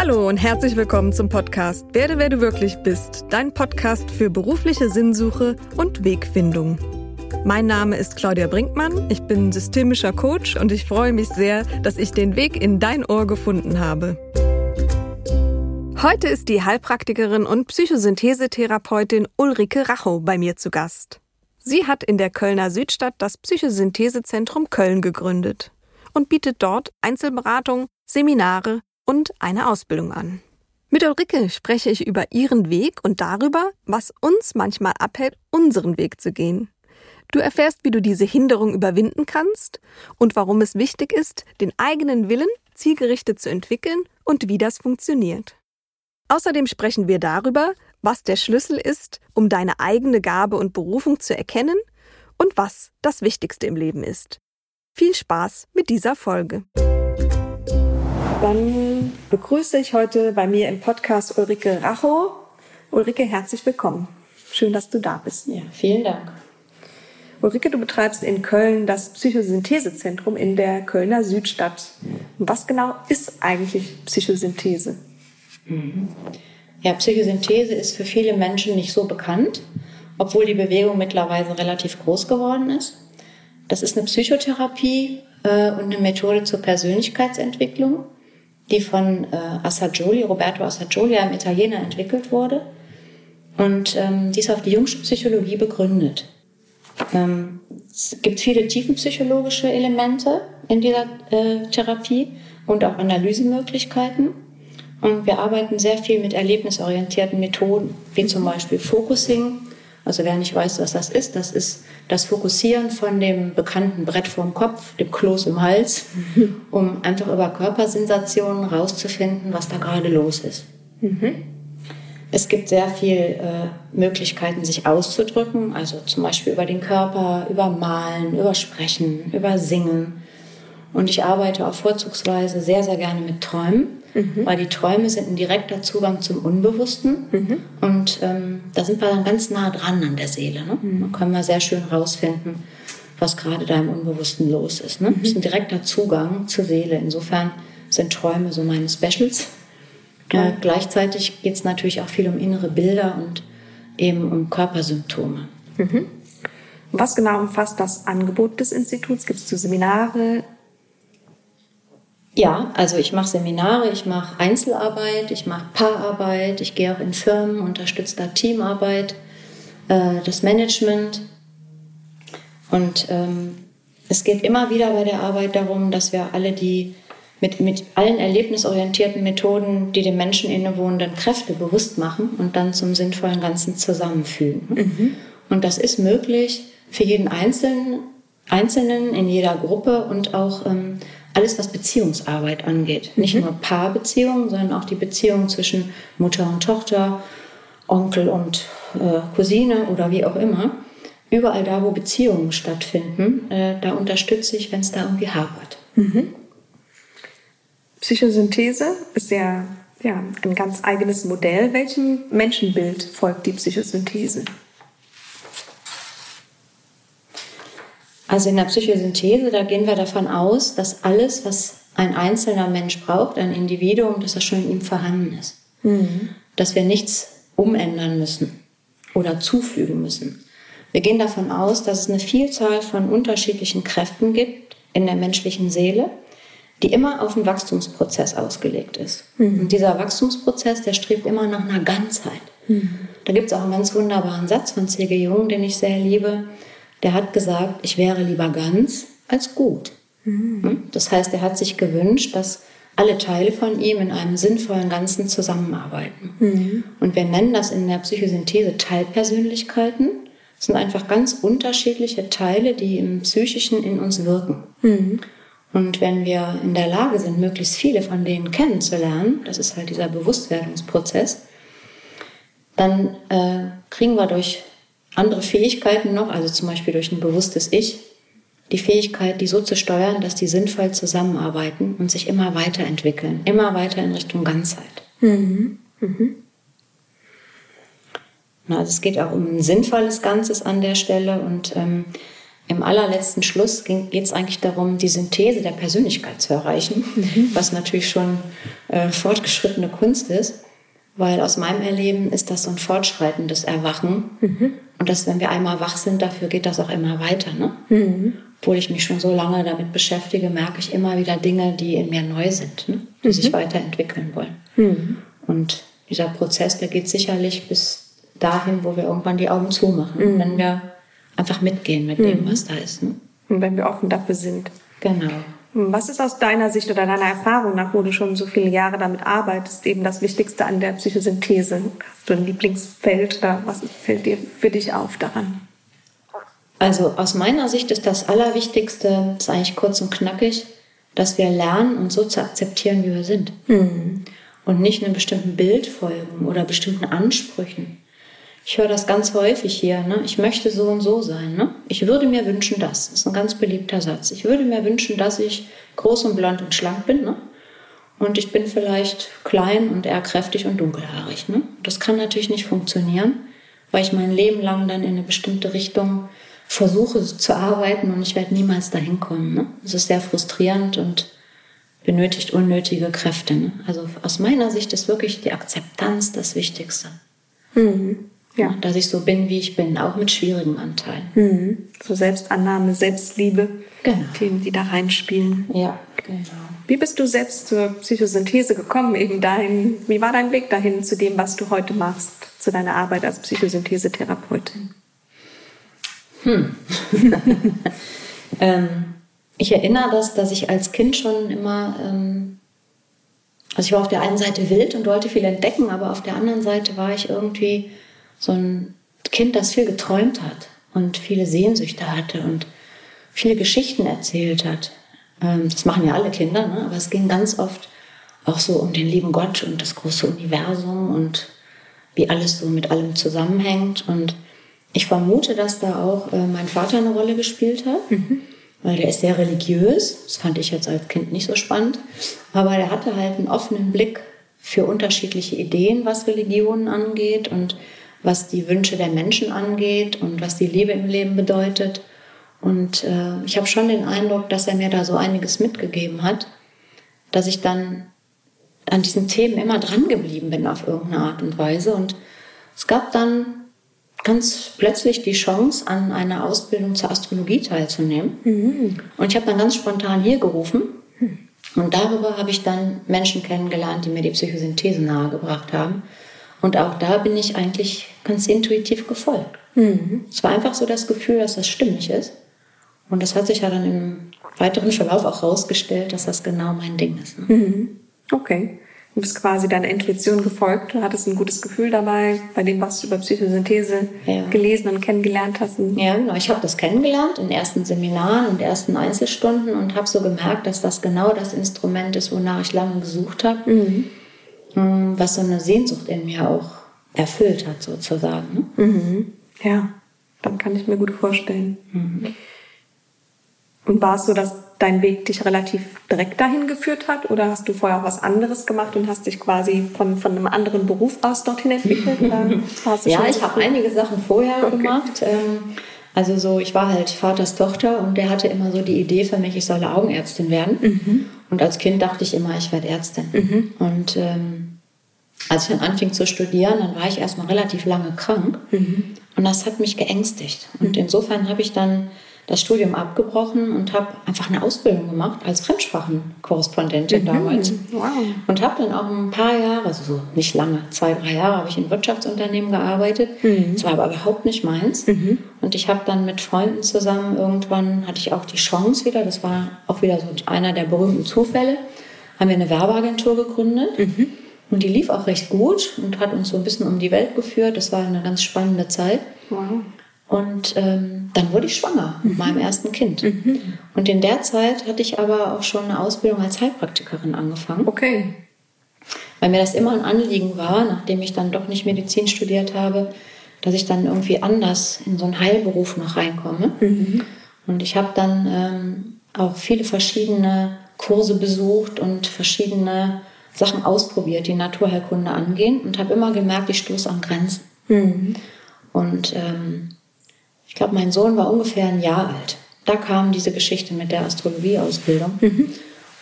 Hallo und herzlich willkommen zum Podcast Werde, wer du wirklich bist, dein Podcast für berufliche Sinnsuche und Wegfindung. Mein Name ist Claudia Brinkmann, ich bin systemischer Coach und ich freue mich sehr, dass ich den Weg in dein Ohr gefunden habe. Heute ist die Heilpraktikerin und Psychosynthesetherapeutin Ulrike Rachow bei mir zu Gast. Sie hat in der Kölner Südstadt das Psychosynthesezentrum Köln gegründet und bietet dort Einzelberatung, Seminare und eine Ausbildung an. Mit Ulrike spreche ich über ihren Weg und darüber, was uns manchmal abhält, unseren Weg zu gehen. Du erfährst, wie du diese Hinderung überwinden kannst und warum es wichtig ist, den eigenen Willen zielgerichtet zu entwickeln und wie das funktioniert. Außerdem sprechen wir darüber, was der Schlüssel ist, um deine eigene Gabe und Berufung zu erkennen und was das Wichtigste im Leben ist. Viel Spaß mit dieser Folge. Dann begrüße ich heute bei mir im Podcast Ulrike Rachow. Ulrike, herzlich willkommen. Schön, dass du da bist. Ja, vielen Dank. Ulrike, du betreibst in Köln das Psychosynthesezentrum in der Kölner Südstadt. Was genau ist eigentlich Psychosynthese? Mhm. Ja, Psychosynthese ist für viele Menschen nicht so bekannt, obwohl die Bewegung mittlerweile relativ groß geworden ist. Das ist eine Psychotherapie äh, und eine Methode zur Persönlichkeitsentwicklung die von äh, Assagioli, Roberto Assagioli, einem Italiener, entwickelt wurde. Und ähm, die ist auf die jüngste Psychologie begründet. Ähm, es gibt viele tiefenpsychologische Elemente in dieser äh, Therapie und auch Analysemöglichkeiten. Und wir arbeiten sehr viel mit erlebnisorientierten Methoden, wie zum Beispiel Focusing, also wer nicht weiß, was das ist, das ist das Fokussieren von dem bekannten Brett vorm Kopf, dem Kloß im Hals, mhm. um einfach über Körpersensationen rauszufinden, was da gerade los ist. Mhm. Es gibt sehr viele äh, Möglichkeiten, sich auszudrücken, also zum Beispiel über den Körper, über Malen, über Sprechen, über Singen. Und ich arbeite auch vorzugsweise sehr, sehr gerne mit Träumen mhm. weil die Träume sind ein direkter Zugang zum Unbewussten mhm. und ähm, da sind wir dann ganz nah dran an der Seele. Ne? Mhm. Da können wir sehr schön rausfinden, was gerade da im Unbewussten los ist. Ne? Das ist ein direkter Zugang zur Seele. Insofern sind Träume so meine Specials. Äh, gleichzeitig geht es natürlich auch viel um innere Bilder und eben um Körpersymptome. Mhm. Was genau umfasst das Angebot des Instituts? Gibt es zu Seminare, ja, also ich mache Seminare, ich mache Einzelarbeit, ich mache Paararbeit, ich gehe auch in Firmen, unterstütze da Teamarbeit, äh, das Management. Und ähm, es geht immer wieder bei der Arbeit darum, dass wir alle die mit, mit allen erlebnisorientierten Methoden, die den Menschen innewohnenden Kräfte bewusst machen und dann zum sinnvollen Ganzen zusammenfügen. Mhm. Und das ist möglich für jeden Einzelnen, Einzelnen in jeder Gruppe und auch ähm, alles, was Beziehungsarbeit angeht. Nicht mhm. nur Paarbeziehungen, sondern auch die Beziehung zwischen Mutter und Tochter, Onkel und äh, Cousine oder wie auch immer. Überall da, wo Beziehungen stattfinden, äh, da unterstütze ich, wenn es da irgendwie hapert. Mhm. Psychosynthese ist ja, ja ein ganz eigenes Modell. Welchem Menschenbild folgt die Psychosynthese? Also in der Psychosynthese, da gehen wir davon aus, dass alles, was ein einzelner Mensch braucht, ein Individuum, dass das schon in ihm vorhanden ist. Mhm. Dass wir nichts umändern müssen oder zufügen müssen. Wir gehen davon aus, dass es eine Vielzahl von unterschiedlichen Kräften gibt in der menschlichen Seele, die immer auf einen Wachstumsprozess ausgelegt ist. Mhm. Und dieser Wachstumsprozess, der strebt immer nach einer Ganzheit. Mhm. Da gibt es auch einen ganz wunderbaren Satz von C.G. Jung, den ich sehr liebe der hat gesagt, ich wäre lieber ganz als gut. Mhm. Das heißt, er hat sich gewünscht, dass alle Teile von ihm in einem sinnvollen Ganzen zusammenarbeiten. Mhm. Und wir nennen das in der Psychosynthese Teilpersönlichkeiten. Das sind einfach ganz unterschiedliche Teile, die im Psychischen in uns wirken. Mhm. Und wenn wir in der Lage sind, möglichst viele von denen kennenzulernen, das ist halt dieser Bewusstwerdungsprozess, dann äh, kriegen wir durch andere Fähigkeiten noch, also zum Beispiel durch ein bewusstes Ich, die Fähigkeit, die so zu steuern, dass die sinnvoll zusammenarbeiten und sich immer weiterentwickeln, immer weiter in Richtung Ganzheit. Mhm. Mhm. Also es geht auch um ein sinnvolles Ganzes an der Stelle und ähm, im allerletzten Schluss geht es eigentlich darum, die Synthese der Persönlichkeit zu erreichen, mhm. was natürlich schon äh, fortgeschrittene Kunst ist, weil aus meinem Erleben ist das so ein fortschreitendes Erwachen. Mhm. Und dass, wenn wir einmal wach sind, dafür geht das auch immer weiter. Ne? Mhm. Obwohl ich mich schon so lange damit beschäftige, merke ich immer wieder Dinge, die in mir neu sind, ne? die mhm. sich weiterentwickeln wollen. Mhm. Und dieser Prozess, der geht sicherlich bis dahin, wo wir irgendwann die Augen zumachen, mhm. wenn wir einfach mitgehen mit dem, mhm. was da ist. Ne? Und wenn wir offen dafür sind. Genau. Was ist aus deiner Sicht oder deiner Erfahrung nach, wo du schon so viele Jahre damit arbeitest, eben das Wichtigste an der Psychosynthese? Hast du ein Lieblingsfeld oder was fällt dir für dich auf daran? Also aus meiner Sicht ist das Allerwichtigste, ist eigentlich kurz und knackig, dass wir lernen, uns so zu akzeptieren, wie wir sind. Mhm. Und nicht einem bestimmten Bild folgen oder bestimmten Ansprüchen. Ich höre das ganz häufig hier. Ne? Ich möchte so und so sein. Ne? Ich würde mir wünschen, dass. Das ist ein ganz beliebter Satz. Ich würde mir wünschen, dass ich groß und blond und schlank bin. Ne? Und ich bin vielleicht klein und eher kräftig und dunkelhaarig. Ne? Das kann natürlich nicht funktionieren, weil ich mein Leben lang dann in eine bestimmte Richtung versuche zu arbeiten und ich werde niemals dahin kommen. Ne? Das ist sehr frustrierend und benötigt unnötige Kräfte. Ne? Also aus meiner Sicht ist wirklich die Akzeptanz das Wichtigste. Mhm. Ja. Dass ich so bin, wie ich bin, auch mit schwierigen Anteilen. Mhm. So Selbstannahme, Selbstliebe, genau. Themen, die da reinspielen. Ja, genau. Wie bist du selbst zur Psychosynthese gekommen? Eben dahin, wie war dein Weg dahin zu dem, was du heute machst, zu deiner Arbeit als Psychosynthese-Therapeutin? Hm. ähm, ich erinnere das, dass ich als Kind schon immer, ähm, also ich war auf der einen Seite wild und wollte viel entdecken, aber auf der anderen Seite war ich irgendwie so ein Kind, das viel geträumt hat und viele Sehnsüchte hatte und viele Geschichten erzählt hat. Ähm, das machen ja alle Kinder, ne? aber es ging ganz oft auch so um den lieben Gott und das große Universum und wie alles so mit allem zusammenhängt. Und ich vermute, dass da auch äh, mein Vater eine Rolle gespielt hat, mhm. weil der ist sehr religiös. Das fand ich jetzt als Kind nicht so spannend. Aber der hatte halt einen offenen Blick für unterschiedliche Ideen, was Religionen angeht und was die Wünsche der Menschen angeht und was die Liebe im Leben bedeutet. Und äh, ich habe schon den Eindruck, dass er mir da so einiges mitgegeben hat, dass ich dann an diesen Themen immer dran geblieben bin auf irgendeine Art und Weise. Und es gab dann ganz plötzlich die Chance, an einer Ausbildung zur Astrologie teilzunehmen. Mhm. Und ich habe dann ganz spontan hier gerufen. Und darüber habe ich dann Menschen kennengelernt, die mir die Psychosynthese nahegebracht haben. Und auch da bin ich eigentlich ganz intuitiv gefolgt. Mhm. Es war einfach so das Gefühl, dass das stimmig ist. Und das hat sich ja dann im weiteren Verlauf auch herausgestellt, dass das genau mein Ding ist. Ne? Mhm. Okay. Du bist quasi deiner Intuition gefolgt, du hattest ein gutes Gefühl dabei, bei dem, was du über Psychosynthese ja. gelesen und kennengelernt hast. Ja, genau. Ich habe das kennengelernt in ersten Seminaren und ersten Einzelstunden und habe so gemerkt, dass das genau das Instrument ist, wonach ich lange gesucht habe. Mhm. Hm, was so eine Sehnsucht in mir auch erfüllt hat, sozusagen. Ne? Mhm. Ja, dann kann ich mir gut vorstellen. Mhm. Und war es so, dass dein Weg dich relativ direkt dahin geführt hat? Oder hast du vorher auch was anderes gemacht und hast dich quasi von, von einem anderen Beruf aus dorthin entwickelt? ja, ich habe einige Sachen vorher okay. gemacht. Ähm, also so, ich war halt Vaters Tochter und der hatte immer so die Idee für mich, ich solle Augenärztin werden. Mhm. Und als Kind dachte ich immer, ich werde Ärztin. Mhm. Und ähm, als ich dann anfing zu studieren, dann war ich erstmal relativ lange krank. Mhm. Und das hat mich geängstigt. Und mhm. insofern habe ich dann das Studium abgebrochen und habe einfach eine Ausbildung gemacht als Fremdsprachenkorrespondentin mhm. damals. Wow. Und habe dann auch ein paar Jahre, also so nicht lange, zwei, drei Jahre, habe ich in Wirtschaftsunternehmen gearbeitet. Mhm. Das war aber überhaupt nicht meins. Mhm. Und ich habe dann mit Freunden zusammen irgendwann, hatte ich auch die Chance wieder, das war auch wieder so einer der berühmten Zufälle, haben wir eine Werbeagentur gegründet. Mhm. Und die lief auch recht gut und hat uns so ein bisschen um die Welt geführt. Das war eine ganz spannende Zeit. Wow. Und ähm, dann wurde ich schwanger mit meinem ersten Kind. Mhm. Und in der Zeit hatte ich aber auch schon eine Ausbildung als Heilpraktikerin angefangen. Okay. Weil mir das immer ein Anliegen war, nachdem ich dann doch nicht Medizin studiert habe, dass ich dann irgendwie anders in so einen Heilberuf noch reinkomme. Mhm. Und ich habe dann ähm, auch viele verschiedene Kurse besucht und verschiedene Sachen ausprobiert, die Naturheilkunde angehen und habe immer gemerkt, ich stoße an Grenzen. Mhm. Und ähm, ich glaube, mein Sohn war ungefähr ein Jahr alt. Da kam diese Geschichte mit der Astrologieausbildung. Mhm.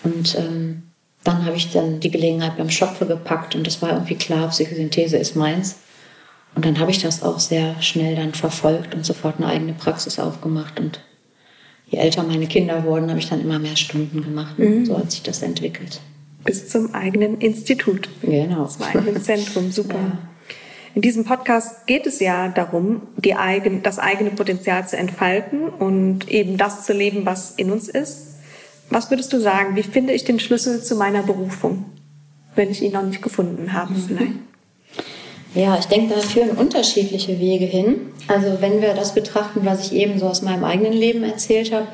Und ähm, dann habe ich dann die Gelegenheit beim Schopfe gepackt und es war irgendwie klar, Psychosynthese ist meins. Und dann habe ich das auch sehr schnell dann verfolgt und sofort eine eigene Praxis aufgemacht. Und je älter meine Kinder wurden, habe ich dann immer mehr Stunden gemacht. Mhm. So hat sich das entwickelt. Bis zum eigenen Institut. Genau. Zum eigenen Zentrum. Super. Ja. In diesem Podcast geht es ja darum, eigen, das eigene Potenzial zu entfalten und eben das zu leben, was in uns ist. Was würdest du sagen? Wie finde ich den Schlüssel zu meiner Berufung, wenn ich ihn noch nicht gefunden habe? Mhm. Vielleicht? Ja, ich denke, da führen unterschiedliche Wege hin. Also wenn wir das betrachten, was ich eben so aus meinem eigenen Leben erzählt habe,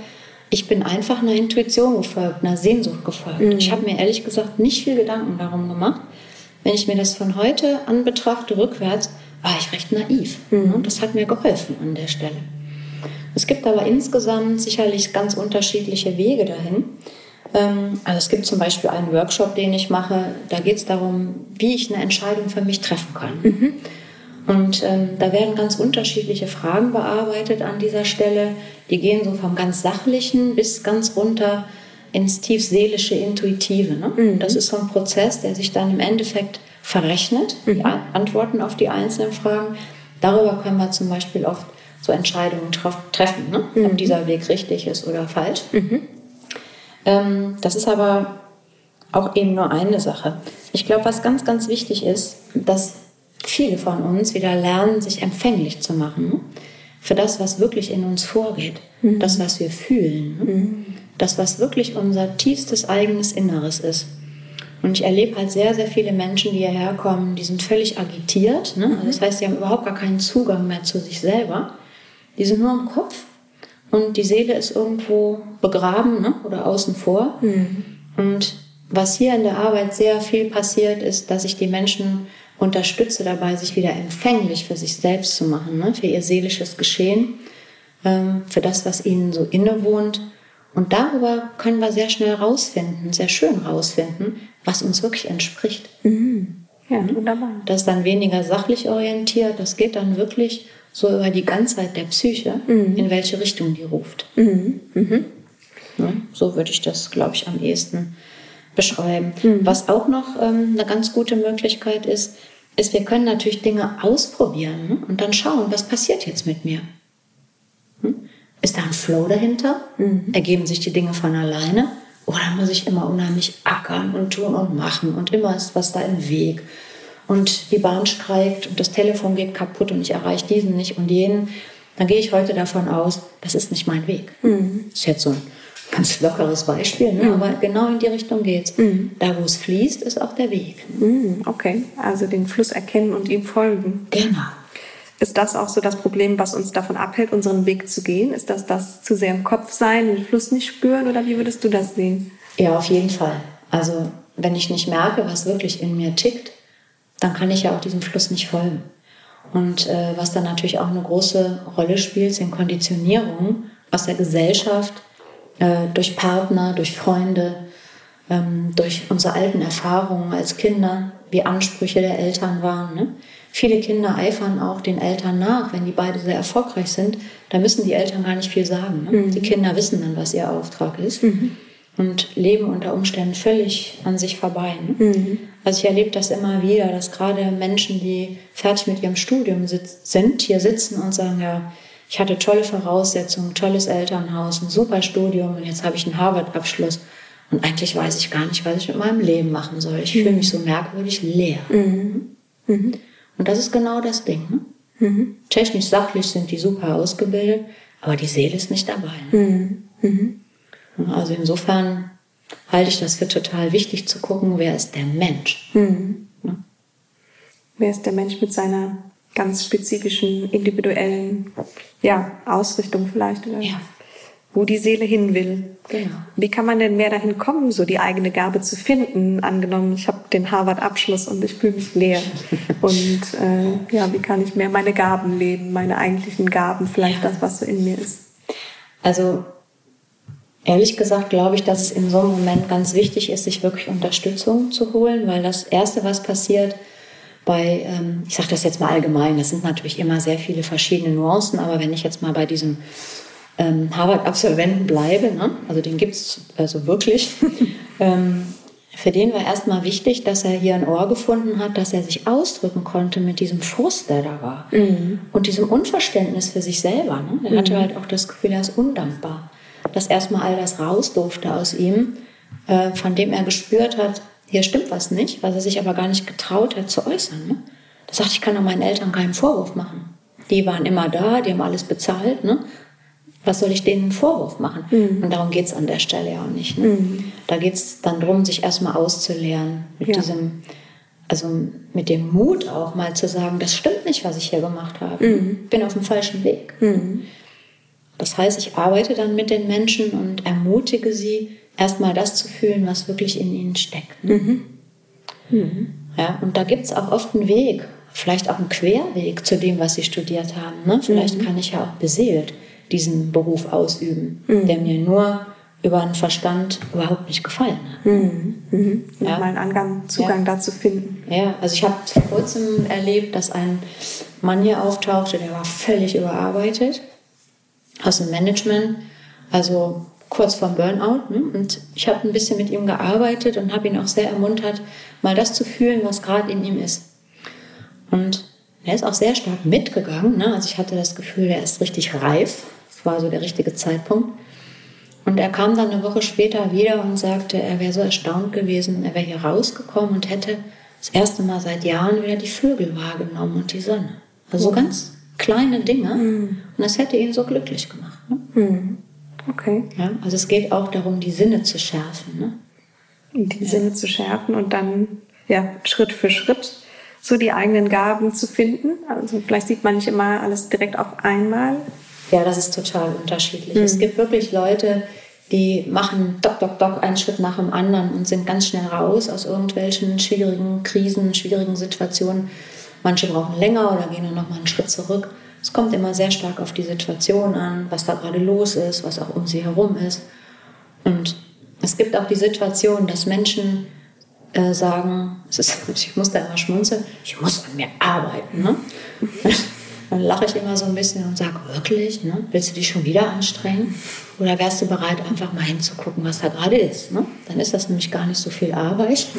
ich bin einfach einer Intuition gefolgt, einer Sehnsucht gefolgt. Mhm. Ich habe mir ehrlich gesagt nicht viel Gedanken darum gemacht. Wenn ich mir das von heute an betrachte, rückwärts, war ich recht naiv. Mhm. Das hat mir geholfen an der Stelle. Es gibt aber insgesamt sicherlich ganz unterschiedliche Wege dahin. Ähm, also es gibt zum Beispiel einen Workshop, den ich mache, da geht es darum, wie ich eine Entscheidung für mich treffen kann. Mhm. Und ähm, da werden ganz unterschiedliche Fragen bearbeitet an dieser Stelle. Die gehen so vom ganz Sachlichen bis ganz runter ins tief seelische, intuitive. Ne? Mhm. Das ist so ein Prozess, der sich dann im Endeffekt verrechnet, mhm. die Antworten auf die einzelnen Fragen. Darüber können wir zum Beispiel oft so Entscheidungen treffen, ne? mhm. ob dieser Weg richtig ist oder falsch. Mhm. Ähm, das ist aber auch eben nur eine Sache. Ich glaube, was ganz, ganz wichtig ist, dass viele von uns wieder lernen, sich empfänglich zu machen für das, was wirklich in uns vorgeht, mhm. das, was wir fühlen, mhm. Das, was wirklich unser tiefstes eigenes Inneres ist. Und ich erlebe halt sehr, sehr viele Menschen, die hierher kommen, die sind völlig agitiert. Ne? Also das heißt, sie haben überhaupt gar keinen Zugang mehr zu sich selber. Die sind nur im Kopf und die Seele ist irgendwo begraben ne? oder außen vor. Mhm. Und was hier in der Arbeit sehr viel passiert, ist, dass ich die Menschen unterstütze dabei, sich wieder empfänglich für sich selbst zu machen, ne? für ihr seelisches Geschehen, ähm, für das, was ihnen so innewohnt. Und darüber können wir sehr schnell rausfinden, sehr schön rausfinden, was uns wirklich entspricht. Mhm. Ja, wunderbar. Das ist dann weniger sachlich orientiert, das geht dann wirklich so über die Ganzheit der Psyche, mhm. in welche Richtung die ruft. Mhm. Mhm. Ja, so würde ich das, glaube ich, am ehesten beschreiben. Mhm. Was auch noch ähm, eine ganz gute Möglichkeit ist, ist, wir können natürlich Dinge ausprobieren ne? und dann schauen, was passiert jetzt mit mir. Ist da ein Flow dahinter? Mhm. Ergeben sich die Dinge von alleine? Oder muss ich immer unheimlich ackern und tun und machen und immer ist was da im Weg? und die Bahn streikt und das Telefon geht kaputt und ich erreiche diesen nicht und jenen, dann gehe ich heute davon aus, das ist nicht mein Weg. Mhm. Das ist jetzt so ein ganz lockeres Beispiel, ne? Mhm. aber genau in die Richtung geht's. Mhm. Da, wo es fließt, ist auch der Weg. Mhm. Okay, also den Fluss erkennen und ihm folgen. Genau. Ist das auch so das Problem, was uns davon abhält, unseren Weg zu gehen? Ist das das zu sehr im Kopf sein, den Fluss nicht spüren oder wie würdest du das sehen? Ja, auf jeden Fall. Also wenn ich nicht merke, was wirklich in mir tickt, dann kann ich ja auch diesem Fluss nicht folgen. Und äh, was dann natürlich auch eine große Rolle spielt, sind Konditionierungen aus der Gesellschaft, äh, durch Partner, durch Freunde, ähm, durch unsere alten Erfahrungen als Kinder, wie Ansprüche der Eltern waren. Ne? Viele Kinder eifern auch den Eltern nach, wenn die beide sehr erfolgreich sind. Da müssen die Eltern gar nicht viel sagen. Ne? Mhm. Die Kinder wissen dann, was ihr Auftrag ist. Mhm und leben unter Umständen völlig an sich vorbei. Ne? Mhm. Also ich erlebe das immer wieder, dass gerade Menschen, die fertig mit ihrem Studium sind, hier sitzen und sagen, ja, ich hatte tolle Voraussetzungen, tolles Elternhaus, ein super Studium und jetzt habe ich einen Harvard-Abschluss und eigentlich weiß ich gar nicht, was ich mit meinem Leben machen soll. Ich mhm. fühle mich so merkwürdig leer. Mhm. Mhm. Und das ist genau das Ding. Ne? Mhm. Technisch, sachlich sind die super ausgebildet, aber die Seele ist nicht dabei. Ne? Mhm. Also insofern halte ich das für total wichtig zu gucken, wer ist der Mensch. Mhm. Ja. Wer ist der Mensch mit seiner ganz spezifischen, individuellen ja, Ausrichtung vielleicht? Oder? Ja. Wo die Seele hin will. Genau. Wie kann man denn mehr dahin kommen, so die eigene Gabe zu finden? Angenommen, ich habe den Harvard-Abschluss und ich fühle mich leer. und äh, ja, wie kann ich mehr meine Gaben leben, meine eigentlichen Gaben, vielleicht ja. das, was so in mir ist? Also Ehrlich gesagt glaube ich, dass es in so einem Moment ganz wichtig ist, sich wirklich Unterstützung zu holen, weil das Erste, was passiert, bei, ähm, ich sage das jetzt mal allgemein, das sind natürlich immer sehr viele verschiedene Nuancen, aber wenn ich jetzt mal bei diesem ähm, Harvard-Absolventen bleibe, ne? also den gibt es also wirklich, ähm, für den war erstmal wichtig, dass er hier ein Ohr gefunden hat, dass er sich ausdrücken konnte mit diesem Frust, der da war. Mhm. Und diesem Unverständnis für sich selber. Ne? Er mhm. hatte halt auch das Gefühl, er ist undankbar. Dass erstmal all das raus durfte aus ihm, äh, von dem er gespürt hat, hier stimmt was nicht, was er sich aber gar nicht getraut hat zu äußern. Ne? Da sagte ich, kann doch meinen Eltern keinen Vorwurf machen. Die waren immer da, die haben alles bezahlt. Ne? Was soll ich denen einen Vorwurf machen? Mhm. Und darum geht es an der Stelle ja auch nicht. Ne? Mhm. Da geht es dann darum, sich erstmal auszuleeren mit ja. diesem, also mit dem Mut auch mal zu sagen, das stimmt nicht, was ich hier gemacht habe. Mhm. Bin auf dem falschen Weg. Mhm. Das heißt, ich arbeite dann mit den Menschen und ermutige sie, erstmal das zu fühlen, was wirklich in ihnen steckt. Ne? Mhm. Mhm. Ja, und da gibt es auch oft einen Weg, vielleicht auch einen Querweg zu dem, was sie studiert haben. Ne? Vielleicht kann ich ja auch beseelt diesen Beruf ausüben, mhm. der mir nur über den Verstand überhaupt nicht gefallen hat. Mhm. Mhm. Ja. Mal einen Angang, Zugang ja. dazu finden. Ja, also ich habe vor kurzem erlebt, dass ein Mann hier auftauchte, der war völlig überarbeitet aus dem Management, also kurz vorm Burnout. Ne? Und ich habe ein bisschen mit ihm gearbeitet und habe ihn auch sehr ermuntert, mal das zu fühlen, was gerade in ihm ist. Und er ist auch sehr stark mitgegangen. Ne? Also ich hatte das Gefühl, er ist richtig reif war so der richtige Zeitpunkt. Und er kam dann eine Woche später wieder und sagte, er wäre so erstaunt gewesen, er wäre hier rausgekommen und hätte das erste Mal seit Jahren wieder die Vögel wahrgenommen und die Sonne. Also oh. ganz kleine Dinge. Mhm. Und das hätte ihn so glücklich gemacht. Ne? Mhm. Okay. Ja, also es geht auch darum, die Sinne zu schärfen. Ne? Die ja. Sinne zu schärfen und dann ja, Schritt für Schritt so die eigenen Gaben zu finden. Also vielleicht sieht man nicht immer alles direkt auf einmal, ja, das ist total unterschiedlich. Mhm. Es gibt wirklich Leute, die machen dock, dock, dock einen Schritt nach dem anderen und sind ganz schnell raus aus irgendwelchen schwierigen Krisen, schwierigen Situationen. Manche brauchen länger oder gehen dann nochmal einen Schritt zurück. Es kommt immer sehr stark auf die Situation an, was da gerade los ist, was auch um sie herum ist. Und es gibt auch die Situation, dass Menschen äh, sagen, ist, ich muss da immer schmunzeln, ich muss an mir arbeiten. Ne? Dann lache ich immer so ein bisschen und sage, wirklich, ne? willst du dich schon wieder anstrengen? Oder wärst du bereit, einfach mal hinzugucken, was da gerade ist? Ne? Dann ist das nämlich gar nicht so viel Arbeit.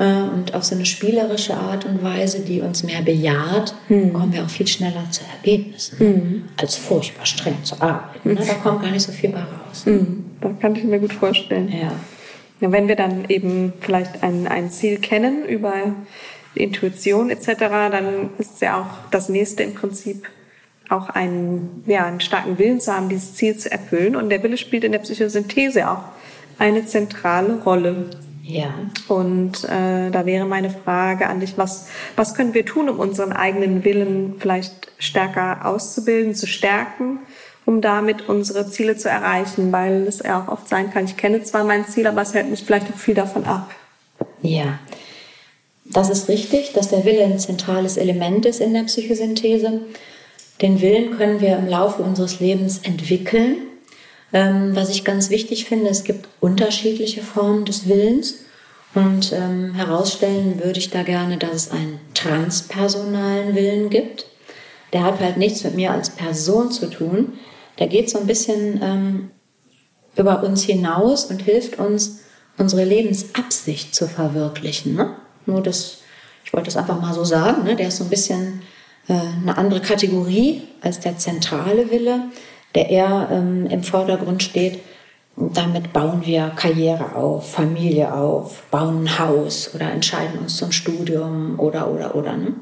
Äh, und auf so eine spielerische Art und Weise, die uns mehr bejaht, mhm. kommen wir auch viel schneller zu Ergebnissen, mhm. als furchtbar streng zu arbeiten. Ne? Da kommt gar nicht so viel bei raus. Mhm. Das kann ich mir gut vorstellen. Ja. Ja, wenn wir dann eben vielleicht ein, ein Ziel kennen über Intuition etc., dann ist ja auch das nächste im Prinzip auch einen, ja, einen starken Willen zu haben, dieses Ziel zu erfüllen. Und der Wille spielt in der Psychosynthese auch eine zentrale Rolle. Ja. Und äh, da wäre meine Frage an dich, was, was können wir tun, um unseren eigenen Willen vielleicht stärker auszubilden, zu stärken, um damit unsere Ziele zu erreichen? Weil es ja auch oft sein kann, ich kenne zwar mein Ziel, aber es hält mich vielleicht auch viel davon ab. Ja, das ist richtig, dass der Wille ein zentrales Element ist in der Psychosynthese. Den Willen können wir im Laufe unseres Lebens entwickeln. Ähm, was ich ganz wichtig finde, es gibt unterschiedliche Formen des Willens. Und ähm, herausstellen würde ich da gerne, dass es einen transpersonalen Willen gibt. Der hat halt nichts mit mir als Person zu tun. Der geht so ein bisschen ähm, über uns hinaus und hilft uns, unsere Lebensabsicht zu verwirklichen. Ne? Nur das, ich wollte das einfach mal so sagen, ne? der ist so ein bisschen äh, eine andere Kategorie als der zentrale Wille, der eher ähm, im Vordergrund steht. Und damit bauen wir Karriere auf, Familie auf, bauen ein Haus oder entscheiden uns zum Studium oder, oder, oder. Ne?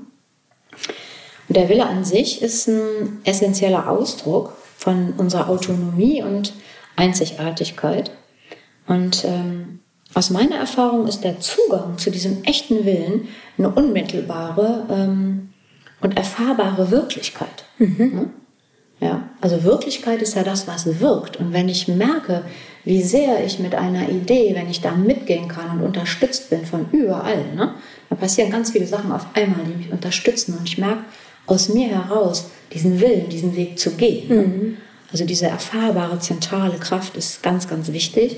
Und der Wille an sich ist ein essentieller Ausdruck von unserer Autonomie und Einzigartigkeit. Und ähm, aus meiner Erfahrung ist der Zugang zu diesem echten Willen eine unmittelbare ähm, und erfahrbare Wirklichkeit. Mhm. Ne? Ja, also Wirklichkeit ist ja das, was wirkt. Und wenn ich merke, wie sehr ich mit einer Idee, wenn ich da mitgehen kann und unterstützt bin von überall, ne, da passieren ganz viele Sachen auf einmal, die mich unterstützen. Und ich merke aus mir heraus diesen Willen, diesen Weg zu gehen. Mhm. Also diese erfahrbare zentrale Kraft ist ganz, ganz wichtig.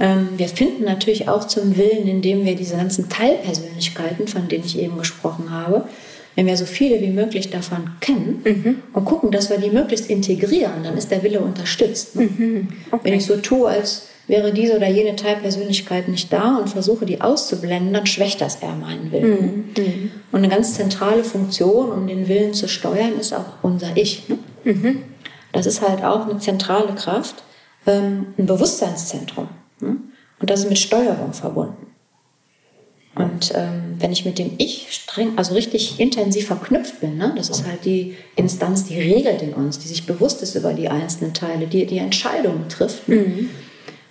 Ähm, wir finden natürlich auch zum Willen, indem wir diese ganzen Teilpersönlichkeiten, von denen ich eben gesprochen habe, wenn wir so viele wie möglich davon kennen mhm. und gucken, dass wir die möglichst integrieren, dann ist der Wille unterstützt. Ne? Mhm. Okay. Wenn ich so tue, als wäre diese oder jene Teilpersönlichkeit nicht da und versuche, die auszublenden, dann schwächt das eher meinen Willen. Mhm. mhm. Und eine ganz zentrale Funktion, um den Willen zu steuern, ist auch unser Ich. Ne? Mhm. Das ist halt auch eine zentrale Kraft, ähm, ein Bewusstseinszentrum. Und das ist mit Steuerung verbunden. Und ähm, wenn ich mit dem Ich streng, also richtig intensiv verknüpft bin, ne, das ist halt die Instanz, die regelt in uns, die sich bewusst ist über die einzelnen Teile, die die Entscheidungen trifft. Mhm.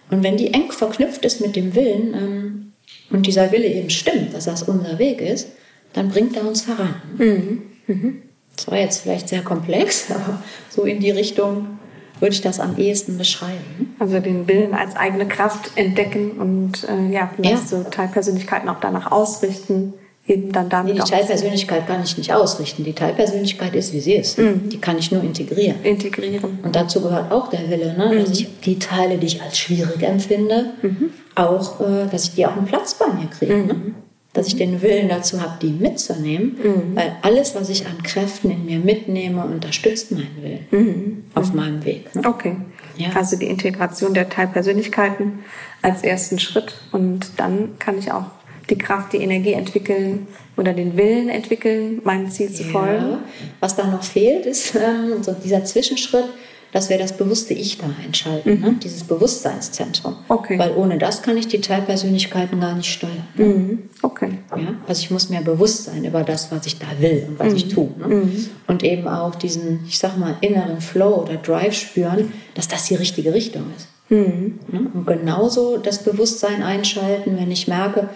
Und wenn die eng verknüpft ist mit dem Willen ähm, und dieser Wille eben stimmt, dass das unser Weg ist, dann bringt er uns voran. Mhm. Mhm. Das war jetzt vielleicht sehr komplex, aber so in die Richtung würde ich das am ehesten beschreiben. Also den Willen als eigene Kraft entdecken und äh, ja, vielleicht ja. so Teilpersönlichkeiten auch danach ausrichten. Eben dann damit nee, die Teilpersönlichkeit kann ich nicht ausrichten. Die Teilpersönlichkeit ist, wie sie ist. Mhm. Die kann ich nur integrieren. Integrieren. Und dazu gehört auch der Wille, ne? Mhm. dass ich die Teile, die ich als schwierig empfinde, mhm. auch, äh, dass ich die auch einen Platz bei mir kriege. Ne? Dass ich den Willen dazu habe, die mitzunehmen, mhm. weil alles, was ich an Kräften in mir mitnehme, unterstützt meinen Willen mhm. auf mhm. meinem Weg. Ne? Okay. Ja. Also die Integration der Teilpersönlichkeiten als ersten Schritt und dann kann ich auch die Kraft, die Energie entwickeln oder den Willen entwickeln, meinem Ziel zu folgen. Was da noch fehlt, ist ähm, so dieser Zwischenschritt, dass wir das bewusste Ich da einschalten, mhm. ne? dieses Bewusstseinszentrum. Okay. Weil ohne das kann ich die Teilpersönlichkeiten gar nicht steuern. Ne? Mhm. Okay. Ja? Also ich muss mir bewusst sein über das, was ich da will und was mhm. ich tue. Ne? Mhm. Und eben auch diesen, ich sag mal, inneren Flow oder Drive spüren, dass das die richtige Richtung ist. Mhm. Ne? Und genauso das Bewusstsein einschalten, wenn ich merke,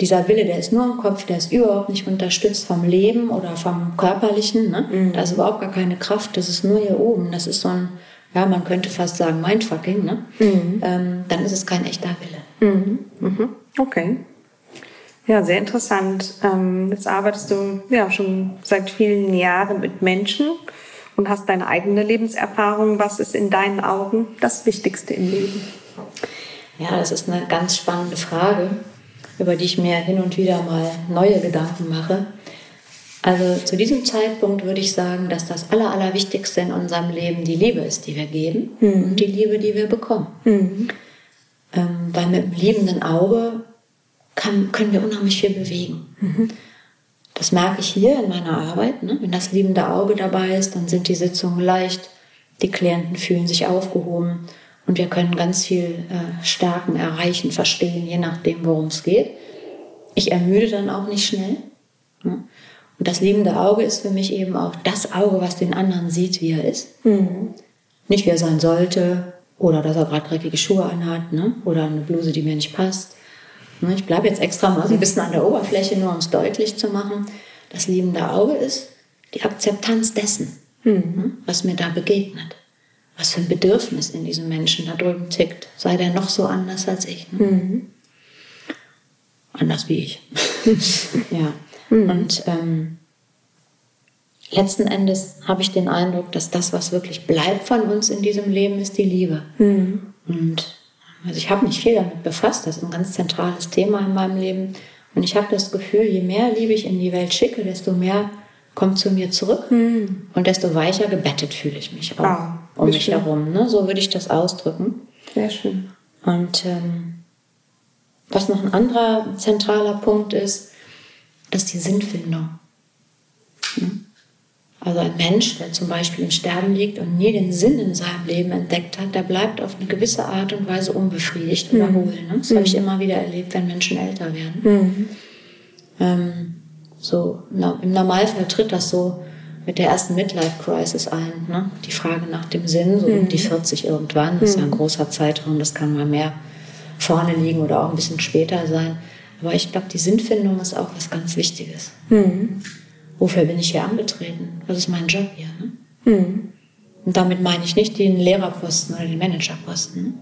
dieser Wille, der ist nur im Kopf, der ist überhaupt nicht unterstützt vom Leben oder vom Körperlichen. Ne? Mhm. Da ist überhaupt gar keine Kraft, das ist nur hier oben. Das ist so ein, ja, man könnte fast sagen, Mindfucking. Ne? Mhm. Ähm, dann ist es kein echter Wille. Mhm. mhm. Okay. Ja, sehr interessant. Ähm, jetzt arbeitest du ja schon seit vielen Jahren mit Menschen und hast deine eigene Lebenserfahrung. Was ist in deinen Augen das Wichtigste im Leben? Ja, das ist eine ganz spannende Frage über die ich mir hin und wieder mal neue Gedanken mache. Also zu diesem Zeitpunkt würde ich sagen, dass das Aller, Allerwichtigste in unserem Leben die Liebe ist, die wir geben mhm. und die Liebe, die wir bekommen. Mhm. Ähm, weil mit dem liebenden Auge kann, können wir unheimlich viel bewegen. Mhm. Das merke ich hier in meiner Arbeit. Ne? Wenn das liebende Auge dabei ist, dann sind die Sitzungen leicht, die Klienten fühlen sich aufgehoben und wir können ganz viel äh, Stärken erreichen, verstehen, je nachdem, worum es geht. Ich ermüde dann auch nicht schnell. Ne? Und das liebende Auge ist für mich eben auch das Auge, was den anderen sieht, wie er ist. Mhm. Nicht wie er sein sollte oder dass er gerade dreckige Schuhe anhat ne? oder eine Bluse, die mir nicht passt. Ne? Ich bleibe jetzt extra mal so ein bisschen an der Oberfläche, nur um es deutlich zu machen. Das liebende Auge ist die Akzeptanz dessen, mhm. was mir da begegnet was für ein Bedürfnis in diesem Menschen da drüben tickt. Sei der noch so anders als ich. Ne? Mhm. Anders wie ich. ja. Mhm. Und ähm, letzten Endes habe ich den Eindruck, dass das, was wirklich bleibt von uns in diesem Leben, ist die Liebe. Mhm. Und also ich habe mich viel damit befasst. Das ist ein ganz zentrales Thema in meinem Leben. Und ich habe das Gefühl, je mehr Liebe ich in die Welt schicke, desto mehr kommt zu mir zurück mhm. und desto weicher gebettet fühle ich mich auch ah, um mich schön. herum. Ne? So würde ich das ausdrücken. Sehr schön. Und ähm, was noch ein anderer zentraler Punkt ist, das ist die Sinnfindung. Hm? Also ein Mensch, der zum Beispiel im Sterben liegt und nie den Sinn in seinem Leben entdeckt hat, der bleibt auf eine gewisse Art und Weise unbefriedigt mhm. oder hohl. Ne? Das mhm. habe ich immer wieder erlebt, wenn Menschen älter werden. Mhm. Ähm, so, im Normalfall tritt das so mit der ersten Midlife-Crisis ein. Ne? Die Frage nach dem Sinn, so mhm. um die 40 irgendwann, das ist ja ein mhm. großer Zeitraum, das kann mal mehr vorne liegen oder auch ein bisschen später sein. Aber ich glaube, die Sinnfindung ist auch was ganz Wichtiges. Mhm. Wofür bin ich hier angetreten? Was ist mein Job hier? Ne? Mhm. Und damit meine ich nicht den Lehrerposten oder den Managerposten. Ne?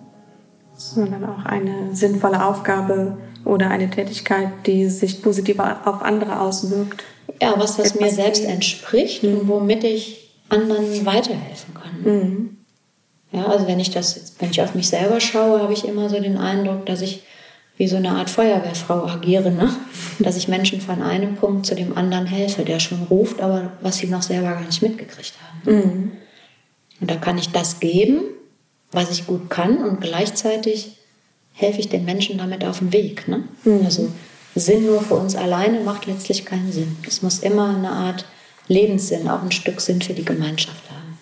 Sondern auch eine sinnvolle Aufgabe oder eine Tätigkeit, die sich positiv auf andere auswirkt. Ja, was, was mir selbst entspricht mhm. und womit ich anderen weiterhelfen kann. Mhm. Ja, also wenn ich das, wenn ich auf mich selber schaue, habe ich immer so den Eindruck, dass ich wie so eine Art Feuerwehrfrau agiere, ne? dass ich Menschen von einem Punkt zu dem anderen helfe, der schon ruft, aber was sie noch selber gar nicht mitgekriegt haben. Mhm. Und da kann ich das geben, was ich gut kann und gleichzeitig helfe ich den Menschen damit auf den Weg. Ne? Mhm. Also Sinn nur für uns alleine macht letztlich keinen Sinn. Es muss immer eine Art Lebenssinn, auch ein Stück Sinn für die Gemeinschaft haben.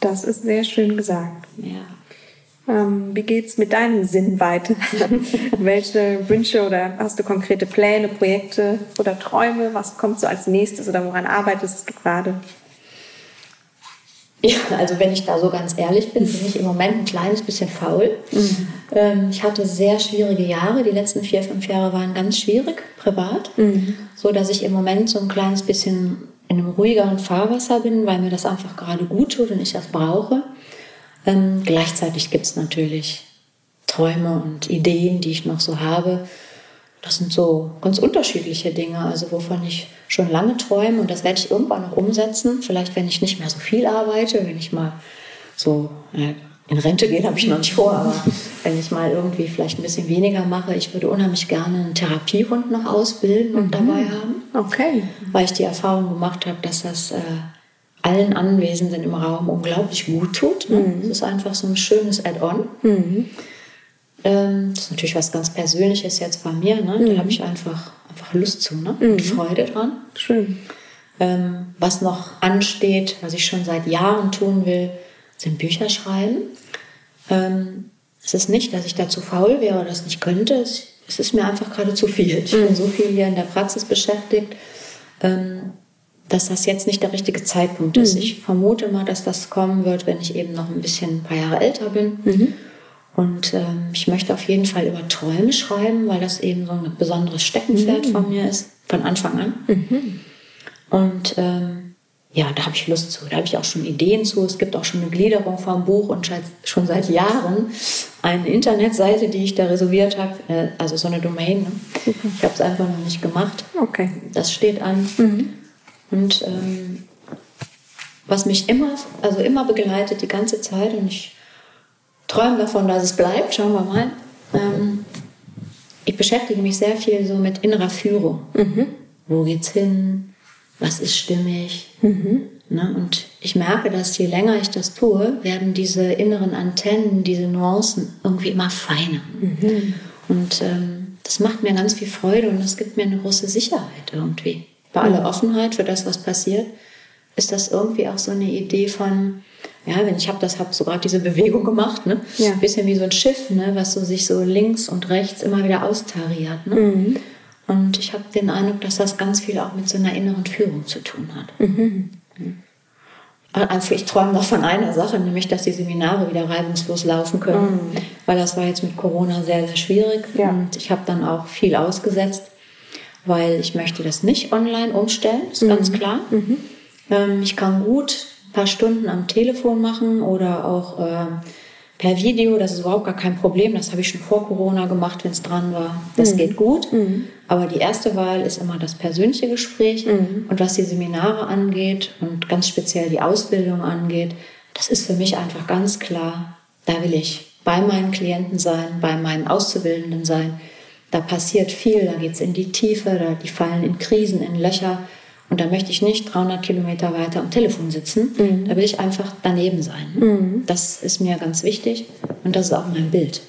Das ist sehr schön gesagt. Ja. Ähm, wie geht's mit deinem Sinn weiter? Welche Wünsche oder hast du konkrete Pläne, Projekte oder Träume? Was kommt so als nächstes oder woran arbeitest du gerade? Ja, also wenn ich da so ganz ehrlich bin, bin ich im Moment ein kleines bisschen faul. Mhm. Ähm, ich hatte sehr schwierige Jahre. Die letzten vier, fünf Jahre waren ganz schwierig, privat. Mhm. So dass ich im Moment so ein kleines bisschen in einem ruhigeren Fahrwasser bin, weil mir das einfach gerade gut tut und ich das brauche. Ähm, gleichzeitig gibt es natürlich Träume und Ideen, die ich noch so habe. Das sind so ganz unterschiedliche Dinge, also wovon ich schon lange träume und das werde ich irgendwann noch umsetzen. Vielleicht, wenn ich nicht mehr so viel arbeite, wenn ich mal so äh, in Rente gehen, habe ich noch nicht vor, aber wenn ich mal irgendwie vielleicht ein bisschen weniger mache, ich würde unheimlich gerne einen Therapiehund noch ausbilden und mhm. dabei haben. Okay. Weil ich die Erfahrung gemacht habe, dass das äh, allen Anwesenden im Raum unglaublich gut tut. Ne? Mhm. Das ist einfach so ein schönes Add-on. Mhm. Ähm, das ist natürlich was ganz Persönliches jetzt bei mir. Ne? Da mhm. habe ich einfach, einfach Lust zu ne? und mhm. Freude dran. Schön. Ähm, was noch ansteht, was ich schon seit Jahren tun will, sind Bücher schreiben. Ähm, es ist nicht, dass ich dazu faul wäre oder das nicht könnte. Es, es ist mir einfach gerade zu viel. Ich bin mhm. so viel hier in der Praxis beschäftigt. Ähm, dass das jetzt nicht der richtige Zeitpunkt ist. Mhm. Ich vermute mal, dass das kommen wird, wenn ich eben noch ein bisschen ein paar Jahre älter bin. Und ähm, ich möchte auf jeden Fall über Träume schreiben, weil das eben so ein besonderes Steckenpferd mhm. von mir ist, von Anfang an. Mhm. Und ähm, ja, da habe ich Lust zu. Da habe ich auch schon Ideen zu. Es gibt auch schon eine Gliederung vom Buch und schon seit Jahren eine Internetseite, die ich da reserviert habe. Äh, also so eine Domain. Ne? Ich habe es einfach noch nicht gemacht. Okay. Das steht an. Mhm. Und ähm, was mich immer, also immer begleitet die ganze Zeit und ich träume davon, dass es bleibt, schauen wir mal. Ähm, ich beschäftige mich sehr viel so mit innerer Führung. Mhm. Wo geht's hin? Was ist stimmig? Mhm. Ne? Und ich merke, dass je länger ich das tue, werden diese inneren Antennen, diese Nuancen irgendwie immer feiner. Mhm. Und ähm, das macht mir ganz viel Freude und das gibt mir eine große Sicherheit irgendwie bei aller Offenheit für das, was passiert, ist das irgendwie auch so eine Idee von, ja, wenn ich habe das, habe so gerade diese Bewegung gemacht, ne? Ja. Bisschen wie so ein Schiff, ne? Was so sich so links und rechts immer wieder austariert, ne? Mhm. Und ich habe den Eindruck, dass das ganz viel auch mit so einer inneren Führung zu tun hat. Mhm. Also ich träume noch von einer Sache, nämlich dass die Seminare wieder reibungslos laufen können, mhm. weil das war jetzt mit Corona sehr, sehr schwierig ja. und ich habe dann auch viel ausgesetzt weil ich möchte das nicht online umstellen, ist mhm. ganz klar. Mhm. Ähm, ich kann gut paar Stunden am Telefon machen oder auch äh, per Video, das ist überhaupt gar kein Problem. Das habe ich schon vor Corona gemacht, wenn es dran war. Das mhm. geht gut. Mhm. Aber die erste Wahl ist immer das persönliche Gespräch. Mhm. Und was die Seminare angeht und ganz speziell die Ausbildung angeht, das ist für mich einfach ganz klar, da will ich bei meinen Klienten sein, bei meinen Auszubildenden sein da passiert viel, da geht es in die Tiefe, da, die fallen in Krisen, in Löcher. Und da möchte ich nicht 300 Kilometer weiter am Telefon sitzen. Mhm. Da will ich einfach daneben sein. Mhm. Das ist mir ganz wichtig. Und das ist auch mein Bild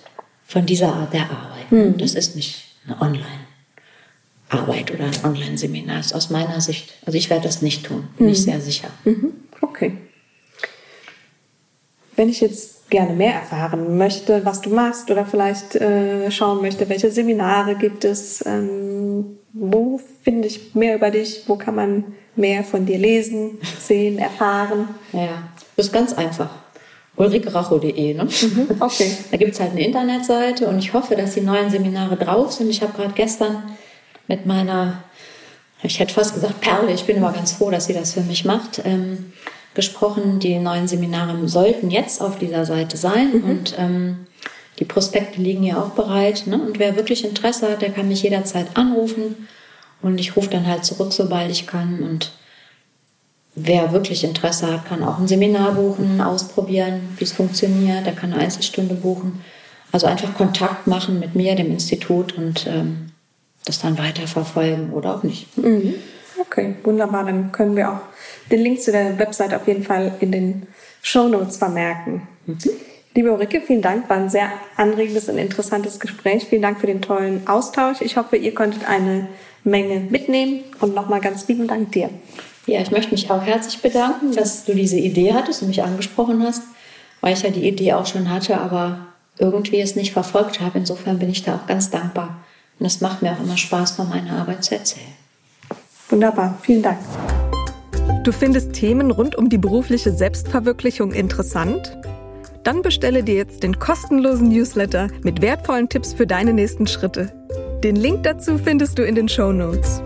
von dieser Art der Arbeit. Mhm. Das ist nicht eine Online-Arbeit oder ein Online-Seminar. Das ist aus meiner Sicht, also ich werde das nicht tun, bin ich mhm. sehr sicher. Mhm. Okay. Wenn ich jetzt gerne mehr erfahren möchte, was du machst oder vielleicht äh, schauen möchte, welche Seminare gibt es, ähm, wo finde ich mehr über dich, wo kann man mehr von dir lesen, sehen, erfahren? Ja, das ist ganz einfach. ulrikeracho.de. Ne? Mhm, okay. Da gibt es halt eine Internetseite und ich hoffe, dass die neuen Seminare drauf sind. Ich habe gerade gestern mit meiner, ich hätte fast gesagt Perle, ich bin immer ganz froh, dass sie das für mich macht, ähm, gesprochen. Die neuen Seminare sollten jetzt auf dieser Seite sein mhm. und ähm, die Prospekte liegen ja auch bereit. Ne? Und wer wirklich Interesse hat, der kann mich jederzeit anrufen und ich rufe dann halt zurück, sobald ich kann. Und wer wirklich Interesse hat, kann auch ein Seminar buchen, ausprobieren, wie es funktioniert. Er kann eine Einzelstunde buchen. Also einfach Kontakt machen mit mir, dem Institut und ähm, das dann weiterverfolgen oder auch nicht. Mhm. Okay, wunderbar. Dann können wir auch den Link zu der Website auf jeden Fall in den Show Notes vermerken. Mhm. Liebe Ulrike, vielen Dank. War ein sehr anregendes und interessantes Gespräch. Vielen Dank für den tollen Austausch. Ich hoffe, ihr konntet eine Menge mitnehmen und nochmal ganz lieben Dank dir. Ja, ich möchte mich auch herzlich bedanken, dass du diese Idee hattest und mich angesprochen hast, weil ich ja die Idee auch schon hatte, aber irgendwie es nicht verfolgt habe. Insofern bin ich da auch ganz dankbar. Und es macht mir auch immer Spaß, von meiner Arbeit zu erzählen. Wunderbar, vielen Dank. Du findest Themen rund um die berufliche Selbstverwirklichung interessant? Dann bestelle dir jetzt den kostenlosen Newsletter mit wertvollen Tipps für deine nächsten Schritte. Den Link dazu findest du in den Show Notes.